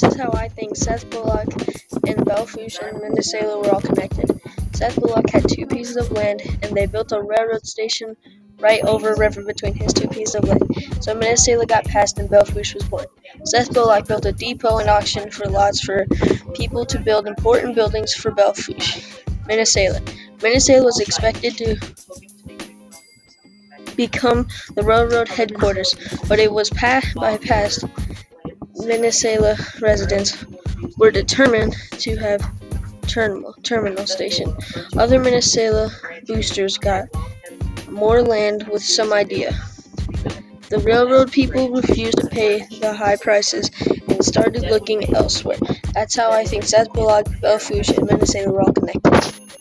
This is how I think Seth Bullock and Belle Fourche and Minnesela were all connected. Seth Bullock had two pieces of land, and they built a railroad station right over a river between his two pieces of land. So Minnesela got passed and Belle Fourche was born. Seth Bullock built a depot and auction for lots for people to build important buildings for Belle Fourche. Minnesela. Minnesela was expected to become the railroad headquarters, but it was pa- bypassed. Minnesela residents were determined to have terminal terminal station. Other Minnesela boosters got more land with some idea. The railroad people refused to pay the high prices and started looking elsewhere. That's how I think Bullock, Belle and Minnesela were all connected.